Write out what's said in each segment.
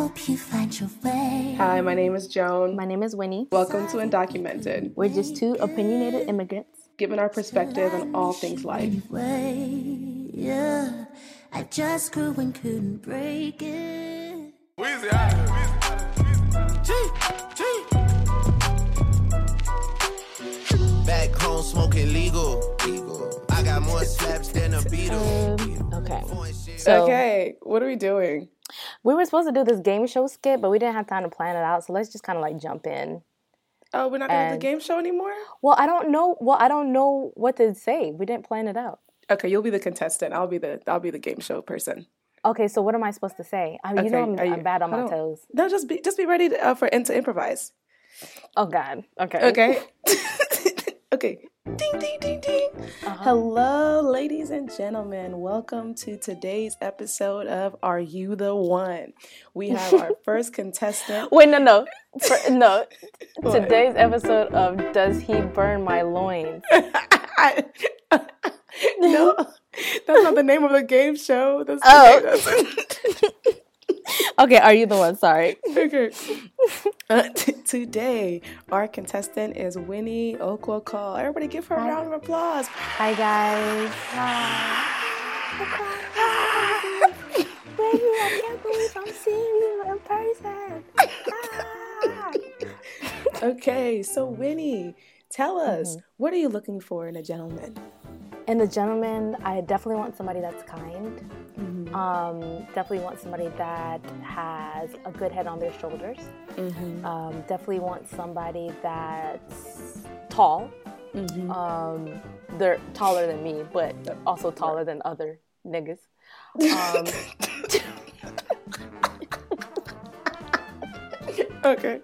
hope you find your way. Hi, my name is Joan. My name is Winnie. Welcome to Undocumented, We're just two opinionated immigrants. giving our perspective on all things life. Way, yeah. I just grew and couldn't break it. Back home smoking legal. legal. I got more slaps than a beetle. Um, okay. So Okay, what are we doing? We were supposed to do this game show skit, but we didn't have time to plan it out. So let's just kind of like jump in. Oh, we're not gonna do And- the game show anymore? Well, I don't know. Well, I don't know what to say. We didn't plan it out. Okay, you'll be the contestant. I'll be the I'll be the game show person. Okay, so what am I supposed to say? I mean, you know, Okay, I'm, you- I'm bad on my toes. No, just be just be ready to, uh, for and to improvise. Oh God. Okay. Okay. okay. Ding ding ding. Oh, Hello, ladies and gentlemen. Welcome to today's episode of Are You the One? We have our first contestant. Wait, no, no, For- no. What? Today's episode of Does He Burn My Loins? no, that's not the name of the game show. That's the Oh. Okay, are you the one? Sorry. okay. Uh, t- today, our contestant is Winnie Okwoko. Everybody give her a round of applause. Hi guys. Hi. Baby, I can't believe I'm seeing you in person. Ah. Okay, so Winnie, tell us, Mm-hmm. what are you looking for in a gentleman? And a gentleman, I definitely want somebody that's kind. Mm-hmm. Um, definitely want somebody that has a good head on their shoulders. Mm-hmm. Um, definitely want somebody that's tall. Mm-hmm. Um, they're taller than me, but also taller than other niggas. Um, Okay.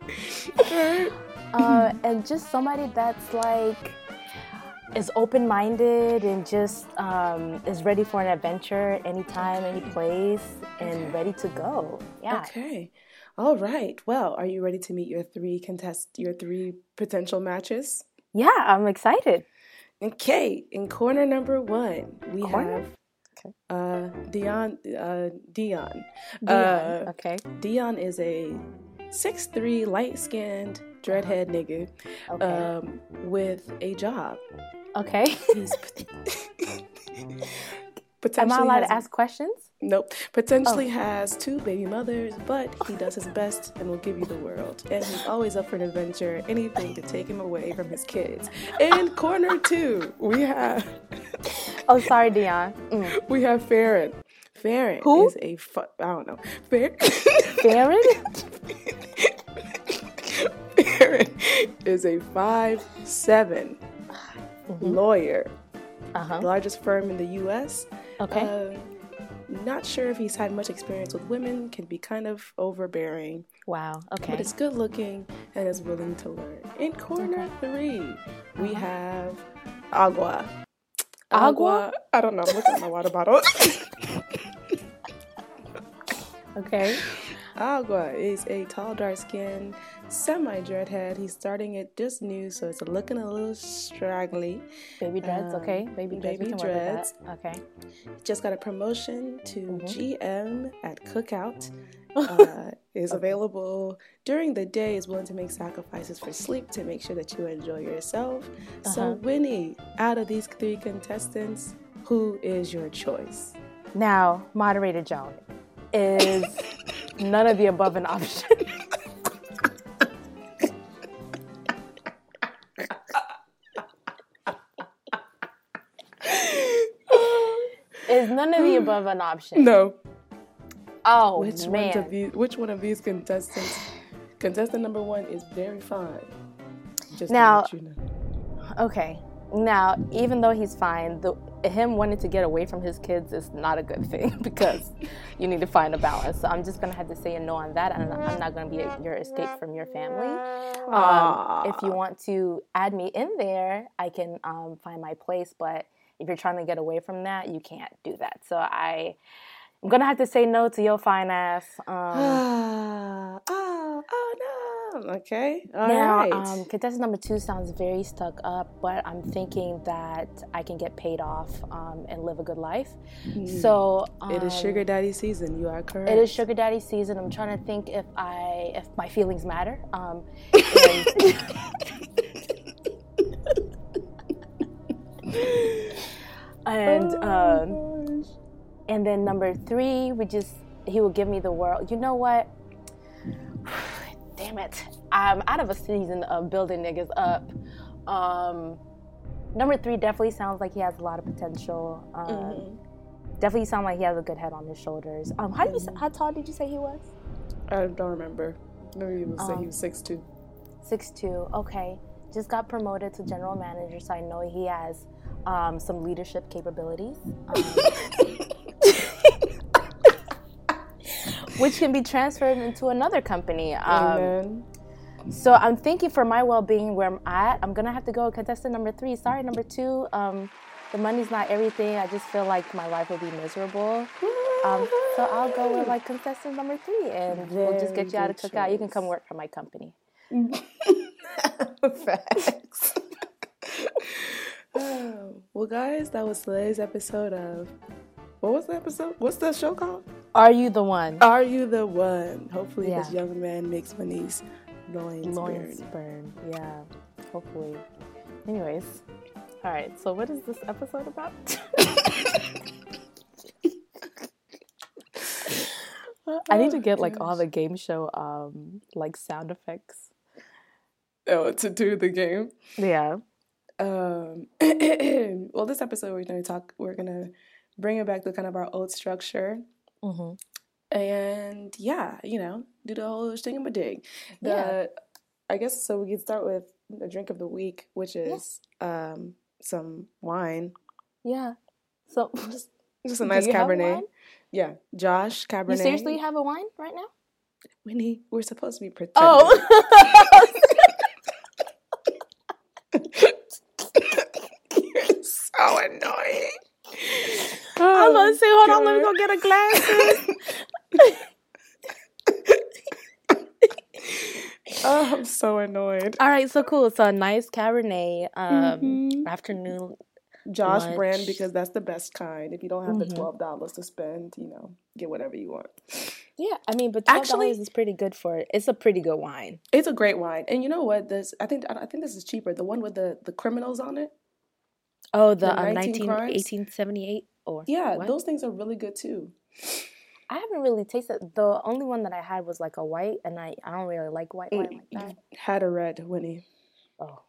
Uh, and just somebody that's like is open-minded and just um, is ready for an adventure anytime, any place, and ready to go. Yeah. Okay. All right. Well, are you ready to meet your three contest your three potential matches? Yeah, I'm excited. Okay. In corner number one, we Corner? have uh Dion uh Dion. Dion. Uh, okay. Dion is a 6'3 light-skinned dreadhead nigga Okay. um with a job. okay. He's Am I allowed has- to ask questions? Nope. Potentially has two baby mothers, but he does his best and will give you the world. And he's always up for an adventure, anything to take him away from his kids. In corner two, we have Oh, sorry, Dion. Mm. we have Farron. Farron Who? is a fu- I don't know. Farron, Farron? Is a five seven lawyer, Uh-huh. largest firm in the U.S. Okay. Um, not sure if he's had much experience with women. Can be kind of overbearing. wow. Okay. But it's good looking and is willing to learn. In corner three, we Uh-huh. have Agua. Agua? I don't know. I'm looking at my water bottle. Okay. Agua is a tall, dark skinned, semi dreadhead. He's starting it just new, so it's looking a little straggly. Baby dreads. Um, okay. Baby dreads. baby we can work dreads. Okay. Just got a promotion to Mm-hmm. GM at Cookout. Uh, is available during the day. Is willing to make sacrifices for sleep to make sure that you enjoy yourself. So, Uh-huh. Winnie, out of these three contestants, who is your choice? Now, moderator Joan, is none of the above an option? none of the above an option? No. Oh Which one man. of these? Which one of these contestants? Contestant number one is very fine. Just Now- to let you know. Okay. Now, even though he's fine, the him wanting to get away from his kids is not a good thing because you need to find a balance. So I'm just gonna have to say a no on that, and I'm not gonna be a, your escape from your family. Um, if you want to add me in there, I can um, find my place. But if you're trying to get away from that, you can't do that. So I, I'm gonna have to say no to your fine ass. Um, Ah, oh, no. okay. All now, right. um, contestant number two sounds very stuck up, but I'm thinking that I can get paid off um, and live a good life. So um, it is sugar daddy season. You are correct. It is sugar daddy season. I'm trying to think if I if my feelings matter. Um, and, and um, and then number three, we just he will give me the world. You know what? Damn it! I'm out of a season of building niggas up. Um, number three definitely sounds like he has a lot of potential. Um, Definitely sound like he has a good head on his shoulders. Um, how do you how tall did you say he was? I don't remember. Maybe you would say Um, he was six two. Six two. Okay. Just got promoted to general manager, so I know he has um, some leadership capabilities, um, which can be transferred into another company. Um, so I'm thinking for my well-being, where I'm at, I'm gonna have to go with contestant number three. Sorry, number two. Um, the money's not everything. I just feel like my life will be miserable. Um, so I'll go with like contestant number three, and we'll just get you out of cookout. You can come work for my company. Facts. Oh, well, guys, that was today's episode of. What was the episode? What's the show called? Are you the one? Are you the one? Hopefully, Yeah. this young man makes Moniz loins Loins burn. burn. Yeah, hopefully. Anyways, all right. So what is this episode about? I need to get like all the game show um like sound effects. Oh, to do the game. Yeah. Um, well, this episode we're gonna talk. We're gonna bring it back to kind of our old structure, hmm and yeah, you know, do the whole thingamadig. The Yeah. I guess so. We can start with the drink of the week, which is um some wine. Yeah. So Just just a nice Cabernet. Yeah, Josh Cabernet. you seriously have a wine right now? Winnie, we're supposed to be pretending. Oh. Annoying. I was gonna say, hold on, let me go get a glasses. Oh, I'm so annoyed. All right, so cool. So a nice Cabernet um, Mhm. afternoon. Josh Lunch. brand because that's the best kind. If you don't have the Mhm. twelve dollars to spend, you know, get whatever you want. Yeah, I mean, but twelve Actually- dollars is pretty good for it. It's a pretty good wine. It's a great wine, and you know what? This I think I think this is cheaper. The one with the the criminals on it. Oh, the, The um, 19 19, 1878 or Yeah, what? those things are really good too. I haven't really tasted. The only one that I had was like a white, and I I don't really like white wine like that. Had a red, Winnie. Oh,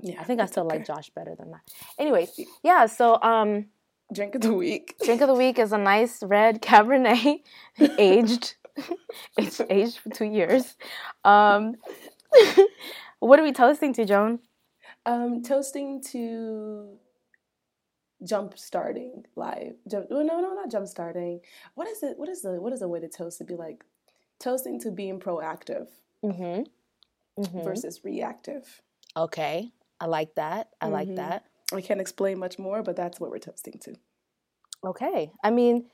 Yeah, I think I still like. Josh better than that. Anyways, yeah. So um, drink of the week. drink of the week is a nice red Cabernet, aged, it's aged for two years. Um, what are we toasting to, Joan? Um, toasting to jump starting live. Jump, well, no, no, not jump starting. What is it? What is the what is the way to toast? To be like toasting to being proactive Mm-hmm. mm-hmm. versus reactive. Okay, I like that. I like Mhm. that. I can't explain much more, but that's what we're toasting to. Okay. I mean,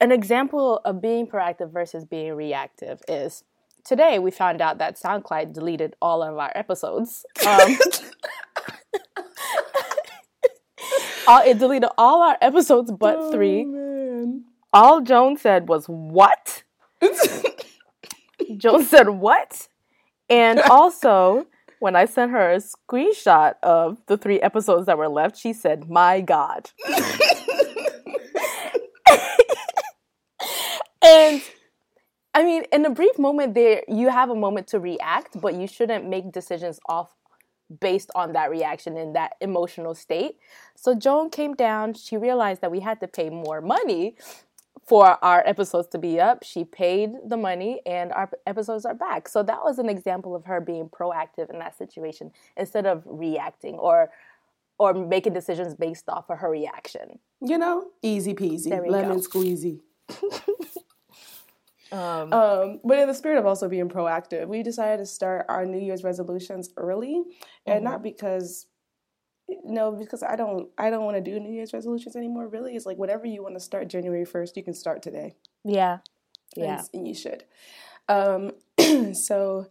an example of being proactive versus being reactive is today we found out that SoundCloud deleted all of our episodes. Um, all, it deleted all our episodes but three. man. All Joan said was, What? Joan said, What? And also, when I sent her a screenshot of the three episodes that were left, she said, My God. and I mean, in a brief moment there, you have a moment to react, but you shouldn't make decisions off based on that reaction in that emotional state. So Joan came down, she realized that we had to pay more money for our episodes to be up. She paid the money and our episodes are back. So that was an example of her being proactive in that situation instead of reacting or or making decisions based off of her reaction. You know, easy peasy, lemon go. squeezy. Um, Um, but in the spirit of also being proactive, we decided to start our New Year's resolutions early, and not because, no, because I don't, I don't want to do New Year's resolutions anymore. Really, it's like whatever you want to start January first, you can start today. yeah. Yeah. s- and you should. Um, so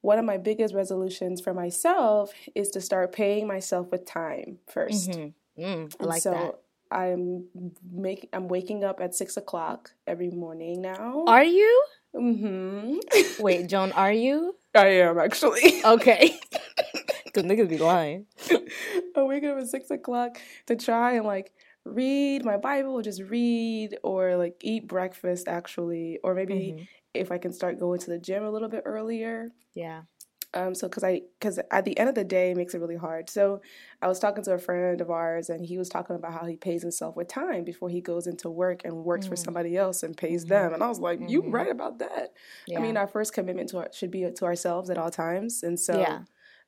one of my biggest resolutions for myself is to start paying myself with time 1st Mm, I like so that. I'm making I'm waking up at six o'clock every morning now. Are you? Mm hmm Wait, Joan, are you? I am actually. Okay. Because niggas be lying. I wake up at six o'clock to try and like read my Bible, or just read, or like eat breakfast actually, or maybe Mhm. if I can start going to the gym a little bit earlier. Yeah. Um, so because I because at the end of the day it makes it really hard. So I was talking to a friend of ours and he was talking about how he pays himself with time before he goes into work and works for Mm. somebody else and pays Mhm. them. And I was like, you Mhm. right about that. Yeah. I mean, our first commitment to our, should be to ourselves at all times. And so yeah.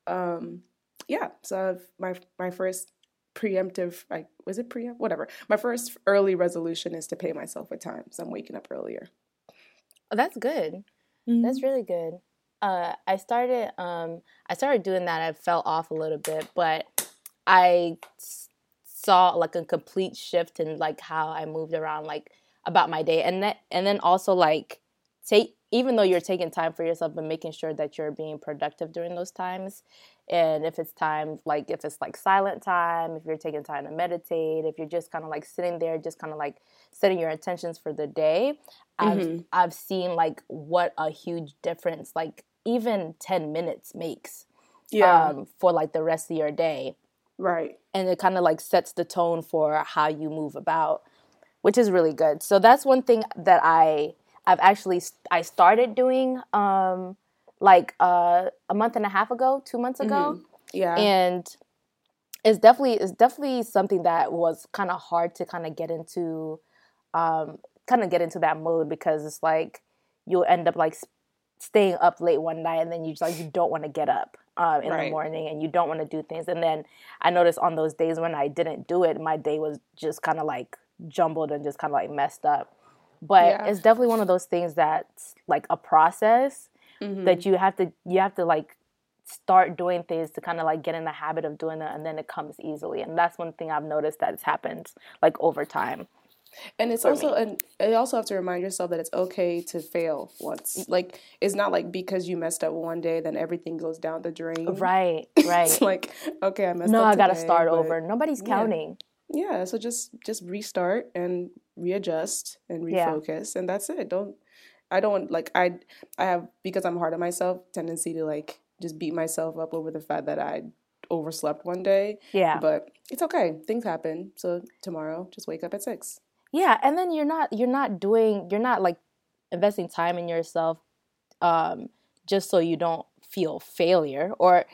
um yeah so I've, my my first preemptive like was it preempt whatever my first early resolution is to pay myself with time so i'm waking up earlier Oh, that's good. That's really good. Uh, I started um, I started doing that. I fell off a little bit, but I saw like a complete shift in like how I moved around like about my day, and that and then also like take even though you're taking time for yourself, but making sure that you're being productive during those times. And if it's time, like if it's like silent time, if you're taking time to meditate, if you're just kind of like sitting there, just kind of like setting your intentions for the day, I've Mhm. I've seen like what a huge difference like even 10 minutes makes yeah. um, for like the rest of your day. Right. And it kind of like sets the tone for how you move about which is really good. So that's one thing that i i've actually i started doing um like uh, a month and a half ago two months ago. Yeah. And it's definitely it's definitely something that was kind of hard to kind of get into um kind of get into that mode because it's like you'll end up like staying up late one night and then you just like you don't want to get up um, in the morning and you don't want to do things. And then i noticed on those days when i didn't do it my day was just kind of like jumbled and just kind of like messed up. But Yeah. it's definitely one of those things that's like a process Mhm. that you have to you have to like start doing things to kind of like get in the habit of doing it and then it comes easily. And that's one thing i've noticed that's happened like over time and it's also me. and you also have to remind yourself that it's okay to fail once. Like it's not like because you messed up one day then everything goes down the drain. Right right. it's like okay i messed no up No, i gotta start over. Nobody's yeah. counting. Yeah so just just restart and readjust and Yeah. refocus and that's it. Don't i don't like i i have because i'm hard on myself tendency to like just beat myself up over the fact that i overslept one day yeah. but it's okay. Things happen. So tomorrow just wake up at six yeah and then you're not you're not doing you're not like investing time in yourself um just so you don't feel failure or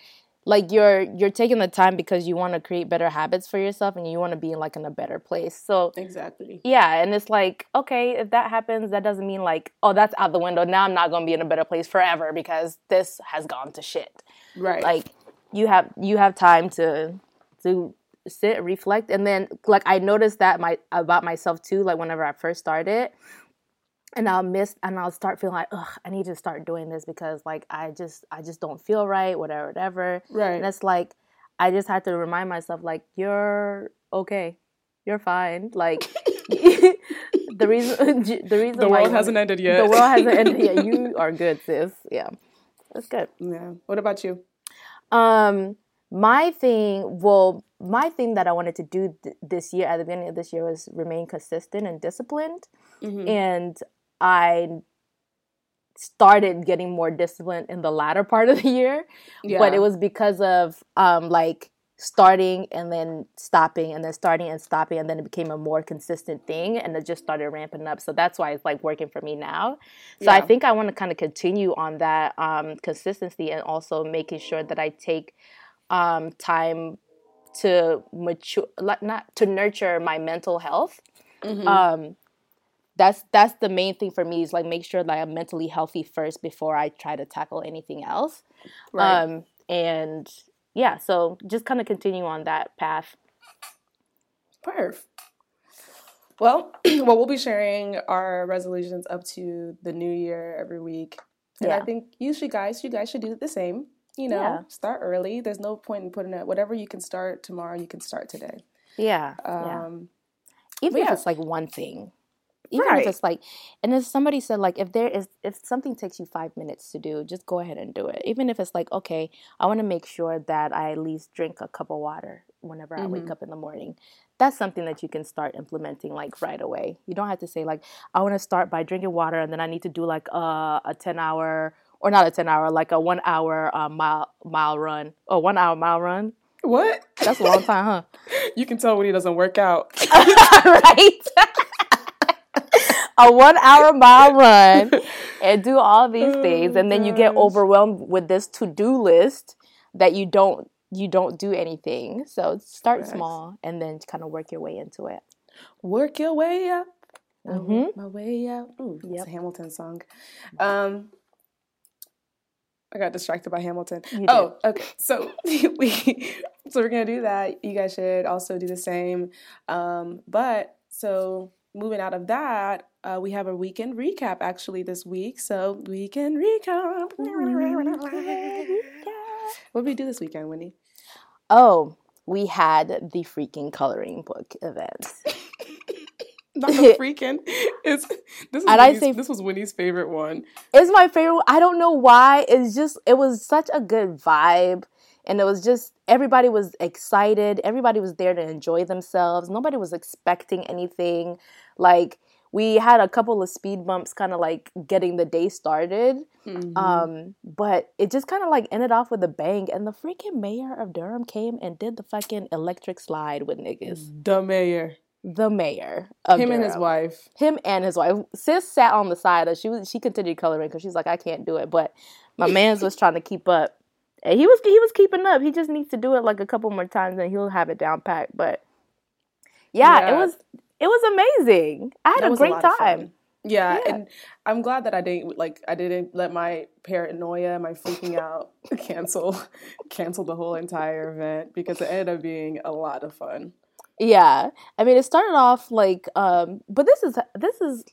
like you're you're taking the time because you want to create better habits for yourself and you want to be like in a better place. So exactly. yeah and it's like okay if that happens that doesn't mean like oh that's out the window. Now i'm not going to be in a better place forever because this has gone to shit. Right. Like you have you have time to to sit reflect and then like i noticed that my about myself too like whenever i first started and i'll miss and i'll start feeling like ugh i need to start doing this because like i just i just don't feel right whatever whatever right and it's like I just had to remind myself, like, you're okay, you're fine. Like the reason, the reason the world hasn't ended yet The world hasn't ended yet. You are good, sis. Yeah, that's good. yeah what about you Um, my thing, well, my thing that I wanted to do th- this year at the beginning of this year was remain consistent and disciplined, Mhm. and I started getting more disciplined in the latter part of the year yeah but it was because of um like starting and then stopping and then starting and stopping and then it became a more consistent thing and it just started ramping up. So that's why it's like working for me now. So i think i want to kind of continue on that um consistency and also making sure that i take um time to mature not to nurture my mental health Mhm. um that's that's the main thing for me is like make sure that i'm mentally healthy first before i try to tackle anything else right um, and yeah, so just kind of continue on that path. Perf. Well, well, we'll be sharing our resolutions up to the new year every week, and I think you should guys, you guys should do the same. You know, Yeah. start early. There's no point in putting it. Whatever you can start tomorrow, you can start today. Yeah, yeah. Um, Even if yeah. it's like one thing. even Right. if it's like, and if somebody said like, if there is, if something takes you five minutes to do, just go ahead and do it. Even if it's like, okay, I want to make sure that I at least drink a cup of water whenever I wake up in the morning. That's something that you can start implementing like right away. You don't have to say like, I want to start by drinking water and then I need to do like a, a ten hour or not a ten hour, like a one hour uh, mile mile run or one hour mile run. What? That's a long time, huh? You can tell when he doesn't work out. right? a one hour mile run and do all these things and then you get overwhelmed with this to-do list that you don't you don't do anything so start small and then kind of work your way into it Work your way up. I Mhm. my way out. Ooh, it's a Hamilton song. Um, I got distracted by Hamilton. Oh, okay. So we, so we're gonna do that. You guys should also do the same. Um, but so moving out of that, uh, we have a weekend recap actually this week. So weekend recap. What did we do this weekend, Winnie? oh we had the freaking coloring book event Not the freaking. It's this is And I Winnie's, say- this was Winnie's favorite one. it's my favorite. I don't know why. It's just it was such a good vibe, and it was just everybody was excited. Everybody was there to enjoy themselves. Nobody was expecting anything. Like we had a couple of speed bumps, kind of like getting the day started. Mm-hmm. Um, but it just kind of like ended off with a bang. And the freaking mayor of Durham came and did the fucking electric slide with niggas. The mayor, The mayor of him and his wife. him and his wife. Sis sat on the side. Of, she was she continued coloring because she's like, I can't do it. But my man's was trying to keep up, and he was he was keeping up. He just needs to do it like a couple more times, and he'll have it down packed. But yeah, it was it was amazing. I had That a great of time. Yeah, Yeah. and I'm glad that I didn't like I didn't let my paranoia, my freaking out cancel cancel the whole entire event because it ended up being a lot of fun. Yeah, I mean, it started off like, um, but this is this is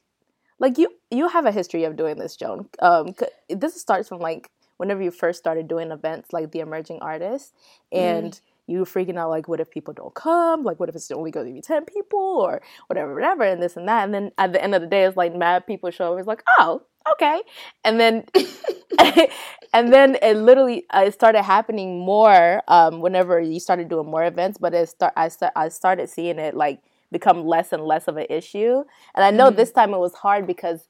like you you have a history of doing this, Joan. Um, this starts from like whenever you first started doing events, like the emerging artists, and you were freaking out like, what if people don't come? Like, what if it's only going to be ten people or whatever, whatever, and this and that. And then at the end of the day, it's like mad people show up. It's like, oh, okay, and then. and then it literally uh, it started happening more um, whenever you started doing more events. But it start I start I started seeing it like become less and less of an issue. And I know this time it was hard because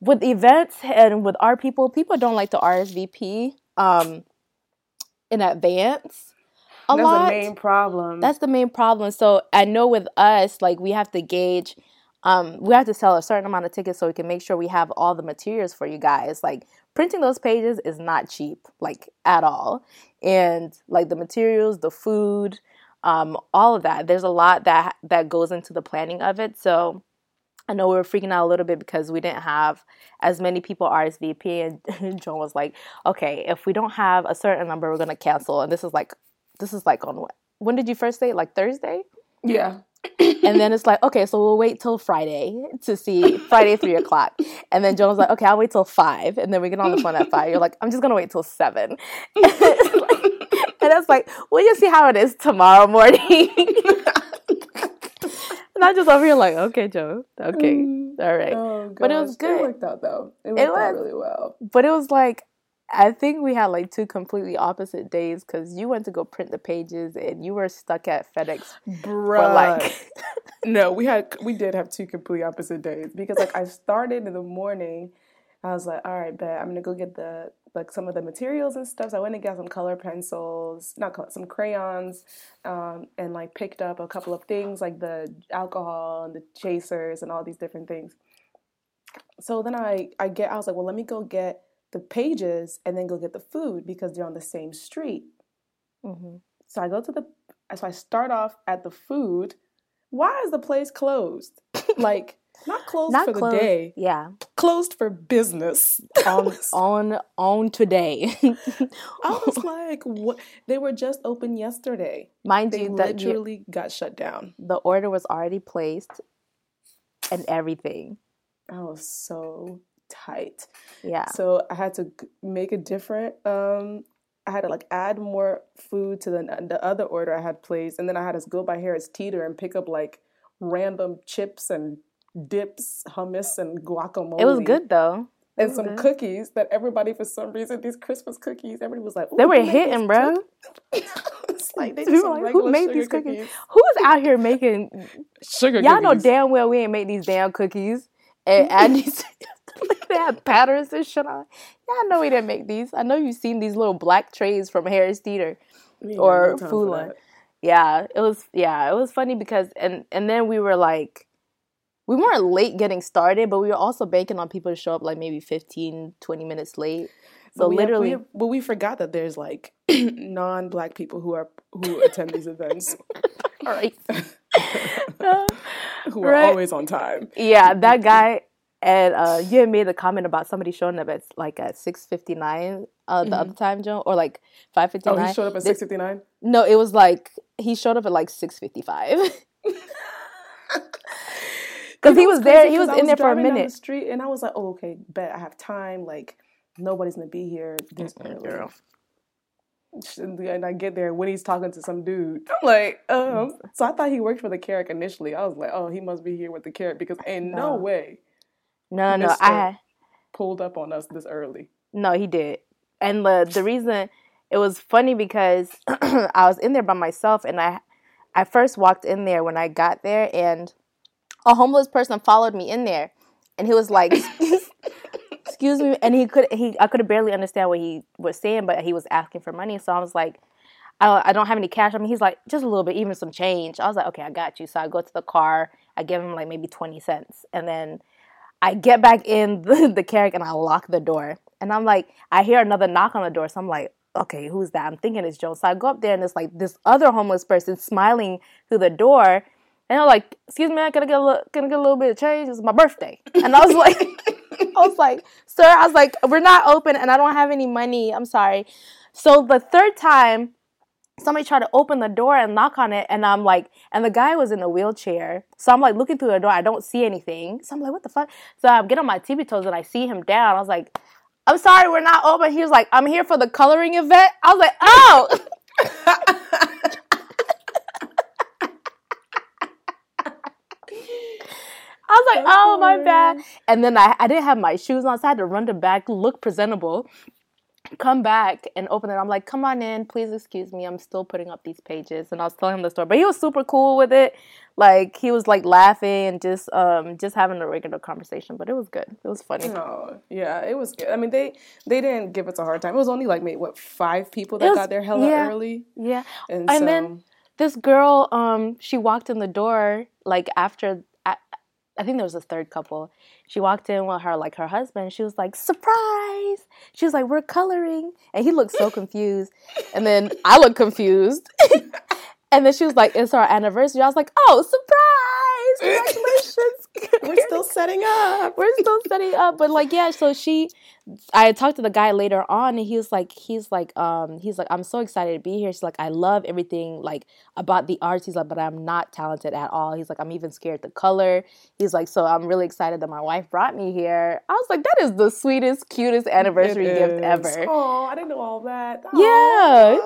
with events and with our people, people don't like to RSVP um, in advance a That's lot. the main problem. That's the main problem. So I know with us, like we have to gauge, um, we have to sell a certain amount of tickets so we can make sure we have all the materials for you guys. Like printing those pages is not cheap, like at all. And like the materials, the food, um, all of that. There's a lot that that goes into the planning of it. So I know we were freaking out a little bit because we didn't have as many people RSVP, and Joan was like, "Okay, if we don't have a certain number, we're gonna cancel." And this is like, this is like on what? When did you first say? Like Thursday? yeah. And then it's like, okay, so we'll wait till Friday to see Friday three o'clock. And then Joan was like, okay, I'll wait till five. And then we get on the phone at five. You're like, I'm just gonna wait till seven. and it's like, well, you see how it is tomorrow morning. and I just over here like, okay, Joe, okay, mm. all right. Oh, But it was good. It worked out though. It worked out was. really well. But it was like, I think we had like two completely opposite days because you went to go print the pages and you were stuck at FedEx Bruh. like, no, we had we did have two completely opposite days because like I started in the morning. I was like, all right, bet I'm gonna go get the like some of the materials and stuff. So I went and got some color pencils, not color, some crayons, um, and like picked up a couple of things like the alcohol and the chasers and all these different things. So then I I get I was like, well, let me go get the pages and then go get the food because they're on the same street. Mhm. So I go to the so I start off at the food. Why is the place closed? Like not closed not for closed. the day, Yeah, closed for business. On on on today. I was like, what? They were just open yesterday. Mind They you, that literally got shut down. the order was already placed and everything. I was so tight. Yeah. So I had to make a different. Um, I had to like add more food to the the other order I had placed, and then I had to go by Harris Teeter and pick up like random chips and dips, hummus, and guacamole. It was good though. And some good. cookies that everybody, for some reason, these Christmas cookies, everybody was like, They were hitting, bro. it's like they just like, who made these cookies? Who's out here making Sugar Y'all know damn well we ain't make these damn cookies and add these. they have patterns and shit on. Y'all know we didn't make these. I know you've seen these little black trays from Harris Teeter or no time Food Lion. Yeah, it was. Yeah, it was funny because and and then we were like, we weren't late getting started, but we were also banking on people to show up like maybe 15, 20 minutes late. So But we have- literally, we have- but we forgot that there's like non-black people who are who attend these events all right. who are Right. always on time. yeah, that guy and uh, you had made a comment about somebody showing up at like at six fifty nine uh, the other time, Joe, or like five fifty Oh, nine. he showed up at six fifty nine. No, it was like he showed up at like six fifty five. Because he was there, he was in there for a minute. the street, and I was like, "Oh, okay, bet I have time. Like nobody's gonna be here this early." girl. And I get there when he's talking to some dude. I'm like, um. So I thought he worked for the Carrack initially. I was like, oh, he must be here with the Carrack because ain't no, No. way No, no. Mister- I pulled up on us this early. no, he did. And the the reason it was funny because I was in there by myself, and I I first walked in there when I got there, and a homeless person followed me in there, and he was like. Excuse me, and he could he I could barely understand what he was saying, but he was asking for money. So I was like, I, I don't have any cash. I mean, he's like, just a little bit, even some change. I was like, okay, I got you. So I go to the car. I give him like maybe 20 cents. And then I get back in the, the and I lock the door. And I'm like, I hear another knock on the door. So I'm like, okay, who's that? I'm thinking it's Joe. So I go up there and it's like this other homeless person smiling through the door. And I'm like, excuse me, can I get a little, can I get a little bit of change? It's my birthday. And I was like, I was like, sir, I was like, we're not open and I don't have any money. I'm sorry. So the third time, somebody tried to open the door and knock on it and i'm like and the guy was in a wheelchair. So i'm like looking through the door. I don't see anything. So i'm like what the fuck? So i get on my tippy toes and i see him down. I was like i'm sorry we're not open. He was like i'm here for the coloring event. I was like oh! I was like, oh my bad. And then I, I didn't have my shoes on, so I had to run to back, look presentable, come back and open it. I'm like, come on in, please excuse me. I'm still putting up these pages. And I was telling him the story. But he was super cool with it. Like he was like laughing and just um just having a regular conversation. But it was good. It was funny. Oh, yeah, it was good. I mean, they they didn't give us a hard time. It was only like maybe what five people that was- got there hella yeah. early, Yeah. and, And so then- This girl, um, she walked in the door like after I, think there was a third couple. She walked in with her like her husband. She was like, "Surprise!" She was like, "We're coloring," and he looked so confused. And then I looked confused. and then she was like, "It's our anniversary." I was like, "Oh, surprise! Congratulations!" we're still setting up. we're still setting up but like yeah so she i talked to the guy later on and he was like he's like um he's like i'm so excited to be here she's like i love everything like about the arts he's like but i'm not talented at all he's like i'm even scared to color he's like so i'm really excited that my wife brought me here i was like that is the sweetest cutest anniversary gift ever Oh, I didn't know all that. Yeah.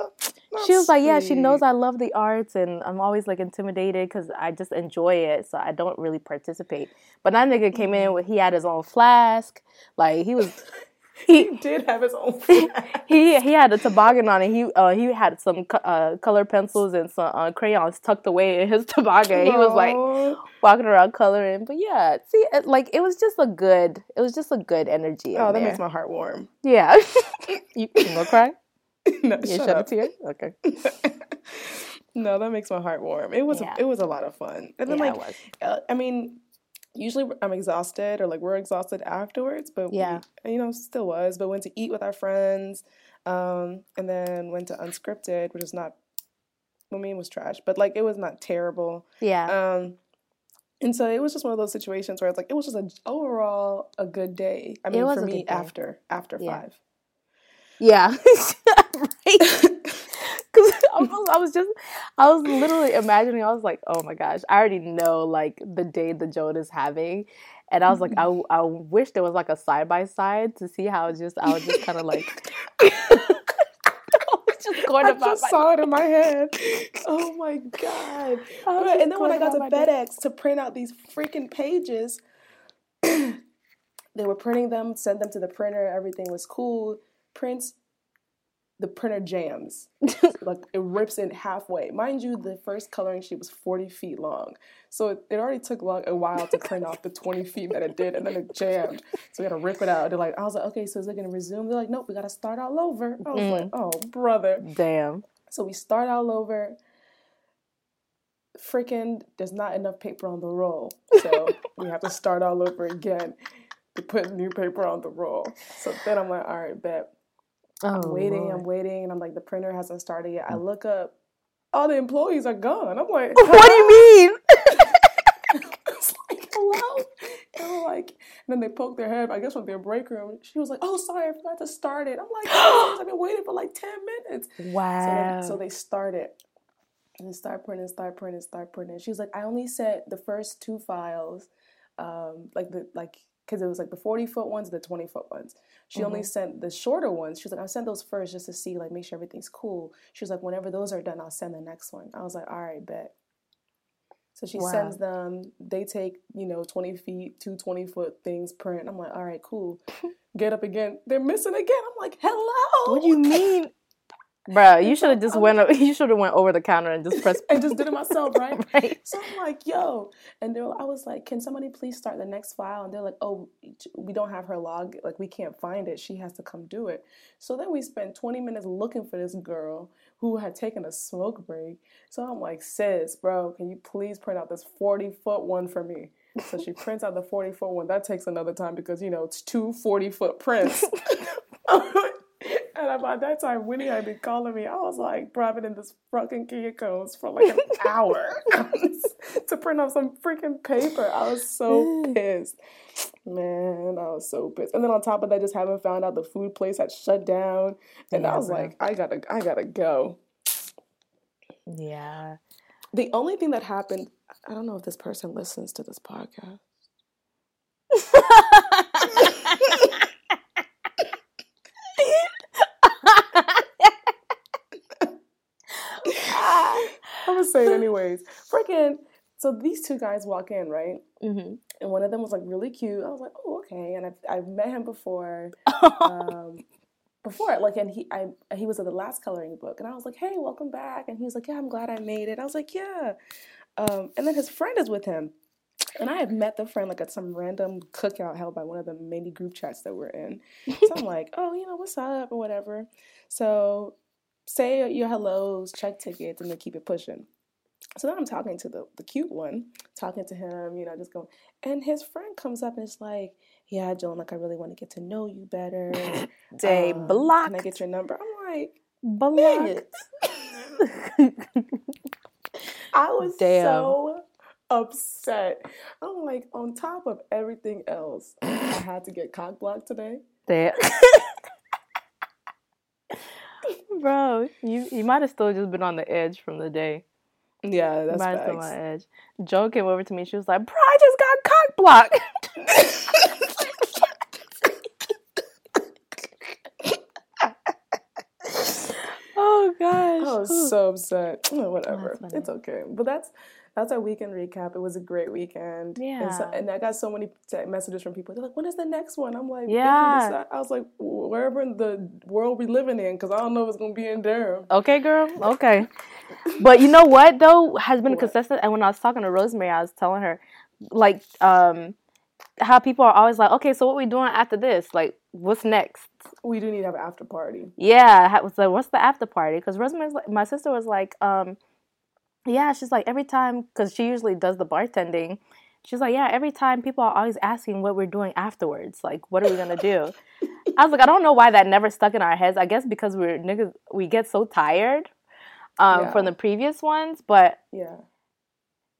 That's she was like, yeah, she knows I love the arts, and I'm always like intimidated because I just enjoy it, so I don't really participate. But that nigga came in with he had his own flask, like he was. He, He did have his own. he he had a toboggan on it. He uh he had some co- uh, color pencils and some uh, crayons tucked away in his toboggan. He was like walking around coloring. But yeah, see, it, like it was just a good. It was just a good energy. "Oh, that there. makes my heart warm." yeah. you, you gonna cry? no, You shed a up. tear? Okay. no, that makes my heart warm. It was Yeah. it was a lot of fun. And then Yeah, it like was. uh, I mean, usually I'm exhausted or like we're exhausted afterwards, but we- Yeah. you know, still was. But went to eat with our friends, um, and then went to unscripted, which is not. I mean, it was trash, but like it was not terrible. Yeah. Um, and so it was just one of those situations where it's like it was just a overall a good day. I It mean, was for a me, good day. after after Yeah. five. Yeah. right. Because I was, just, I was literally imagining, I was like, oh my gosh, I already know like the day the Joan is having. And I was like, I, I wish there was like a side by side to see how just, I was just kind of like, just going I about just my- saw it in my head. Oh my god! Right, and then when I got to my day. FedEx to print out these freaking pages, they were printing them, sent them to the printer. Everything was cool. Prints, the printer jams, like it rips in halfway. Mind you, the first coloring sheet was forty feet long, so it, it already took long, a while to print off the twenty feet that it did, and then it jammed. So we had to rip it out. They're like, I was like, okay, so is it gonna resume? They're like, nope, we gotta start all over. I was like, mm-hmm. oh brother. Damn. So we start all over. Freaking, there's not enough paper on the roll. So we have to start all over again to put new paper on the roll. So then I'm like, all right, bet. Oh, I'm waiting, I'm waiting, and I'm like, the printer hasn't started yet. I look up, all the employees are gone. I'm like, What do you mean? it's like, hello? And I'm like, and then they poke their head, I guess from their break room. She was like, oh, sorry, I forgot to start it. I'm like, oh, I've been waiting for like 10 minutes. So, Wow. they, so they started. And they start printing, start printing, start printing. She was like, I only sent the first two files, um, like the like because it was like the 40 foot ones, the 20 foot ones. She only mm-hmm. sent the shorter ones. She was like, I'll send those first just to see, like, make sure everything's cool. She was like, whenever those are done, I'll send the next one. I was like, all right, bet. So she Wow. sends them. They take, you know, 20 feet, two 20 foot things print. I'm like, all right, cool. Get up again. They're missing again. I'm like, hello. What do you mean? Bro, you should have just went. o- You should have went over the counter and just pressed. and just did it myself, right? Right. So I'm like, yo, and they're, I was like, can somebody please start the next file? And they're like, oh, we don't have her log, like we can't find it. She has to come do it. So then we spent 20 minutes looking for this girl who had taken a smoke break. So I'm like, sis, bro, can you please print out this 40 foot one for me? So she prints out the 40 foot one. That takes another time because you know it's two 40 foot prints. And by that time, Winnie had been calling me. I was like, driving in this fucking Kinko's for like an hour to print off some freaking paper. I was so mm. pissed. Man, I was so pissed. And then on top of that, just haven't found out the food place had shut down. And I was like, I gotta, I gotta go. Yeah. The only thing that happened, I don't know if this person listens to this podcast. I'm gonna say it anyways. Freaking. So these two guys walk in, right? hmm And one of them was like really cute. I was like, oh, okay. And I've, I've met him before. um, before, like, and he, I, he was at the last coloring book, and I was like, hey, welcome back. And he was like, yeah, I'm glad I made it. I was like, yeah. Um, and then his friend is with him. And I had met the friend like at some random cookout held by one of the many group chats that we're in. So I'm like, oh, you know, what's up or whatever. So say your hellos, check tickets, and then keep it pushing. So then I'm talking to the, the cute one, talking to him, you know, just going. And his friend comes up and is like, yeah, Joan, like, I really want to get to know you better. Day Um, blocked. Can I get your number? I'm like, blocked. I was Damn. so upset. I'm like, on top of everything else, I had to get cock blocked today. Damn. Bro, you you might have still just been on the edge from the day. Yeah, that's have on the edge. Joe came over to me. She was like, "Bro, I just got cock blocked." oh gosh. I was so upset. Oh, whatever. That's it's okay. But that's that's our weekend recap. It was a great weekend. And, so, Yeah. and I got so many messages from people. They're like, "When is the next one?" I'm like, "We can Yeah. I was like, "Wherever in the world we living in, because I don't know if it's gonna be in Durham." Okay, girl. Okay. But you know what though has been What? consistent. And when I was talking to Rosemary, I was telling her, like, um, how people are always like, okay, so what we doing after this? Like, what's next? We do need to have an after party. Yeah, like, what's the after party? Because Rosemary's like, my sister was like, um, yeah, she's like every time because she usually does the bartending. She's like, yeah, every time people are always asking what we're doing afterwards. Like, what are we gonna do? I was like, I don't know why that never stuck in our heads. I guess because we're niggas, we get so tired um, Yeah. from the previous ones. But Yeah.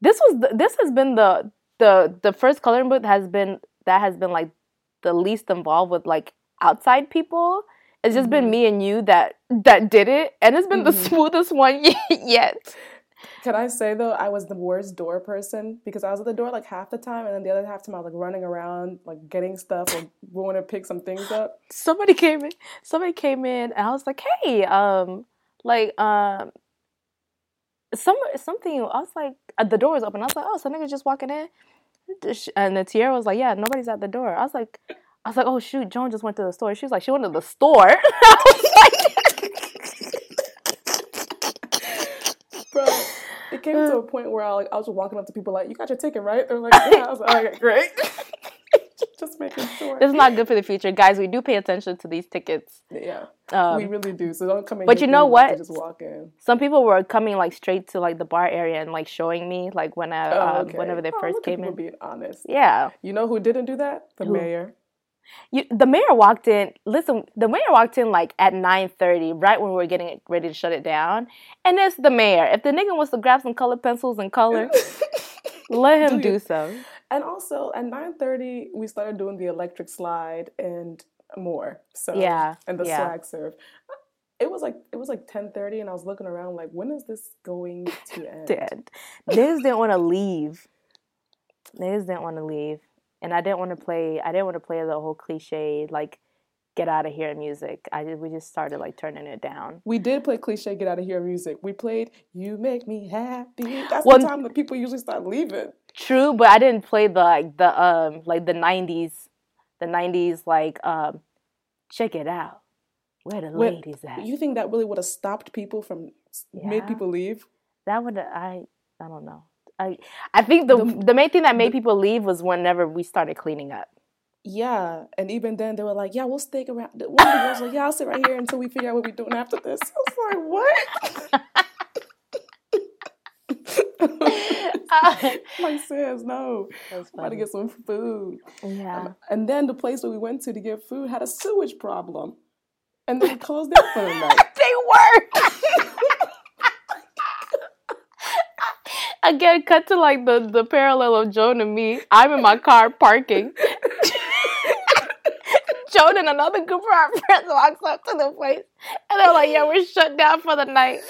this was the, this has been the the the first coloring book has been that has been like the least involved with like outside people. It's just been Mhm. me and you that that did it, and it's been the Mhm. smoothest one yet. Can I say though, I was the worst door person because I was at the door like half the time, and then the other half time I was like running around, like getting stuff or going to pick some things up. Somebody came in. Somebody came in, and I was like, "Hey, um, like um some something I was like uh, the door was open. I was like, oh, some niggas just walking in. And the Tierra was like, yeah, nobody's at the door. I was like, I was like, oh shoot, Joan just went to the store. She was like, she went to the store. I was like, Bro, it came to a point where I like I was walking up to people like, "You got your ticket, right?" They're like, "Yeah." I was like, "Okay, great." Just making sure. this is not good for the future, guys. We do pay attention to these tickets. Yeah, Um, we really do. So don't come in. but you know thinking about to what? Just walk in. some people were coming like straight to like the bar area and like showing me like when I Oh, um, whenever they Oh, first came in. Being honest. Yeah, You know who didn't do that? The Who? mayor. You, the mayor walked in. Listen, the mayor walked in like at nine thirty, right when we were getting ready to shut it down. And it's the mayor. If the nigga wants to grab some colored pencils and color, let him Do do so. And also at nine thirty, we started doing the electric slide and more. So Yeah, and the yeah. swag serve. It was like it was like ten thirty, and I was looking around like, when is this going to end? Dead. Niggas didn't want to leave. Niggas didn't want to leave, and I didn't want to play. I didn't want to play the whole cliche like get out of here music. I just, we just started like turning it down. We did play cliche "Get Out of Here" music. We played "You Make Me Happy." That's Well- the time that people usually start leaving. True, but I didn't play the like the um like the nineties, the nineties like um check it out. Where the Wait, ladies at? You think that really would have stopped people from made people leave? that would I I don't know. I I think the the, main thing that made people leave was whenever we started cleaning up. Yeah, and even then they were like, "Yeah, we'll stick around." One of the girls was like, "Yeah, I'll sit right here until we figure out what we're doing after this." I was like, "What?" Uh, like says no. I'm about to get some food. yeah. Um, and then the place where we went to to get food had a sewage problem, and they closed down for the night. they were. Again, cut to like the, the parallel of Joan and me. I'm in my car parking. Joan and another group of our friends walks up to the place and they're like, yeah, we're shut down for the night.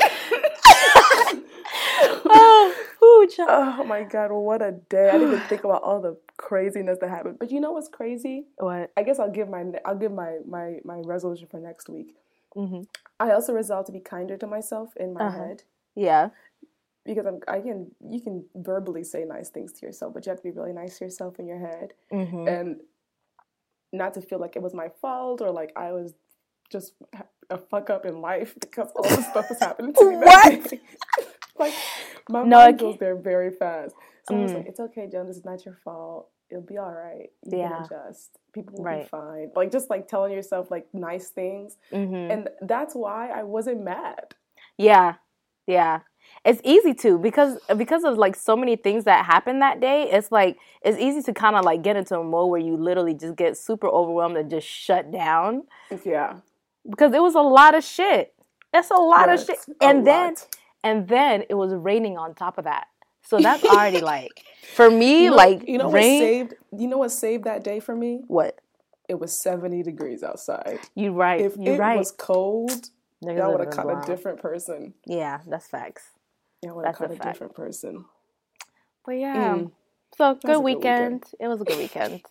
oh, ooh. Oh my god, what a day! I didn't even think about all the craziness that happened. But you know what's crazy? What? I guess I'll give my I'll give my my my resolution for next week. hmm I also resolved to be kinder to myself in my Uh-huh. head Yeah. Because I'm I can you can verbally say nice things to yourself, but you have to be really nice to yourself in your head hmm and not to feel like it was my fault or like I was just a fuck up in life because all this stuff is happening to me. What? like my No, mind goes there very fast. So I was Mm. like, it's okay, Joan. This is not your fault. It'll be all right. You Yeah. can adjust. People will Right. be fine. Like just like telling yourself like nice things, hmm and that's why I wasn't mad. Yeah, yeah. It's easy to because because of like so many things that happened that day. It's like it's easy to kind of like get into a mode where you literally just get super overwhelmed and just shut down Yeah, because it was a lot of shit. that's a lot of shit, and then lot. and then it was raining on top of that. So that's already like for me You know, like you know rain. what saved you know what saved that day for me? what It was seventy degrees outside. you right? If you it right. was cold, Niggas I would have caught a different person. Yeah, that's facts. Yeah, I would have a different person. But yeah, Mm. so good good weekend. weekend. It was a good weekend.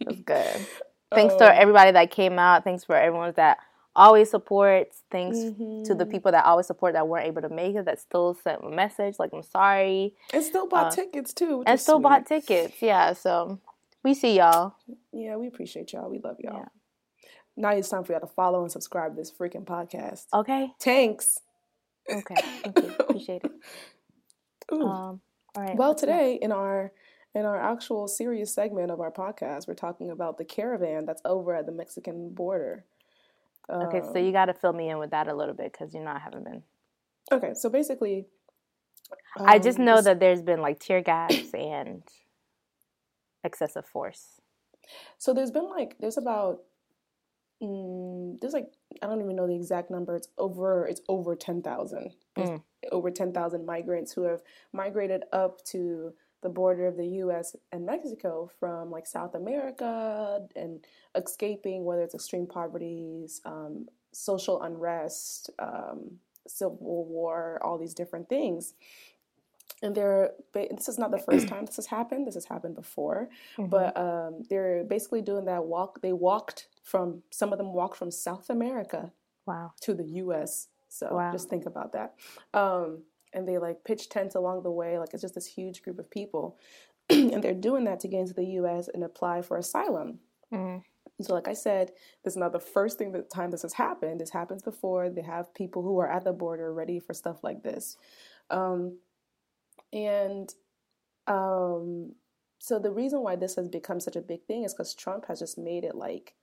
it was good. Thanks to Um, everybody that came out. Thanks for everyone that always supports. Thanks to Mm-hmm. the people that always support that weren't able to make it. That still sent a message like I'm sorry And still bought Uh, tickets too. and still sweet. bought tickets. Yeah, so we see y'all. Yeah, we appreciate y'all. We love y'all. Yeah. Now it's time for y'all to follow and subscribe to this freaking podcast. Okay. Thanks. Okay. Thank you. Appreciate it. Um. All right. well, what's next? today in our in our actual serious segment of our podcast, we're talking about the caravan that's over at the Mexican border. Okay, so Um, you got to fill me in with that a little bit because you know I haven't been. okay, so basically, I just um, know that there's been like tear gas and excessive force. So there's been like there's about mm, there's like I don't even know the exact number. It's over it's over ten thousand. Mm. Over ten thousand migrants who have migrated up to the border of the U.S. and Mexico from like South America and escaping whether it's extreme poverty, um, social unrest, um, civil war, all these different things. And they're this is not the first time this has happened. This has happened before Mm-hmm. but um, they're basically doing that walk. They walked from some of them walk from South America Wow. to the U.S. So Wow. just think about that. Um, and they like pitch tents along the way. Like it's just this huge group of people, and they're doing that to get into the U.S. and apply for asylum. Mhm. So, like I said, this is not the first thing that time this has happened. This happens before. They have people who are at the border ready for stuff like this, um, and um, so the reason why this has become such a big thing is because Trump has just made it like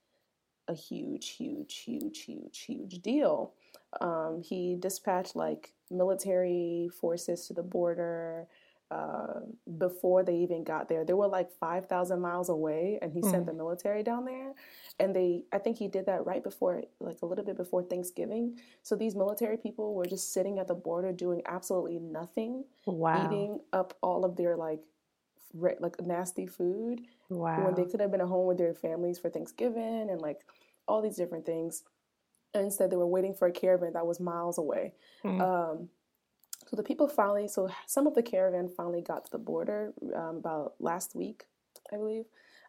a huge, huge, huge, huge, huge deal. Um, he dispatched like military forces to the border uh, before they even got there. They were like 5,000 miles away, and he sent the military down there. And they, I think he did that right before, like a little bit before Thanksgiving. So these military people were just sitting at the border doing absolutely nothing, Wow. eating up all of their like, like nasty food Wow. when they could have been at home with their families for Thanksgiving and like all these different things. And instead, they were waiting for a caravan that was miles away. Mm. Um, so the people finally, so some of the caravan finally got to the border um, about last week, I believe.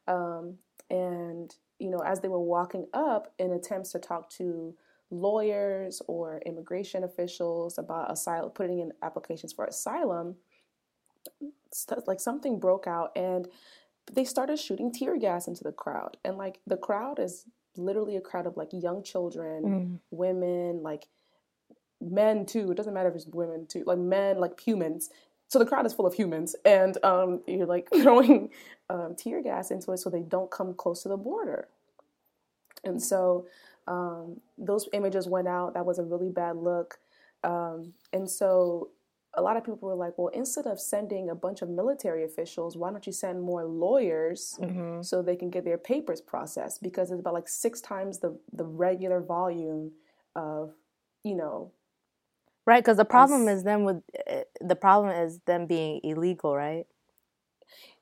Um, and, you know, as they were walking up in attempts to talk to lawyers or immigration officials about asylum, putting in applications for asylum, st- like something broke out and they started shooting tear gas into the crowd. And like the crowd is literally a crowd of like young children, Mm. women, like men too. It doesn't matter if it's women too, like men, like humans. So the crowd is full of humans, and um, you're like throwing um, tear gas into it so they don't come close to the border. And so um, those images went out. That was a really bad look. Um, and so a lot of people were like, well, instead of sending a bunch of military officials, why don't you send more lawyers Mm-hmm. so they can get their papers processed? Because it's about like six times the, the regular volume of, you know, Right, because the problem is them with uh, the problem is them being illegal, right?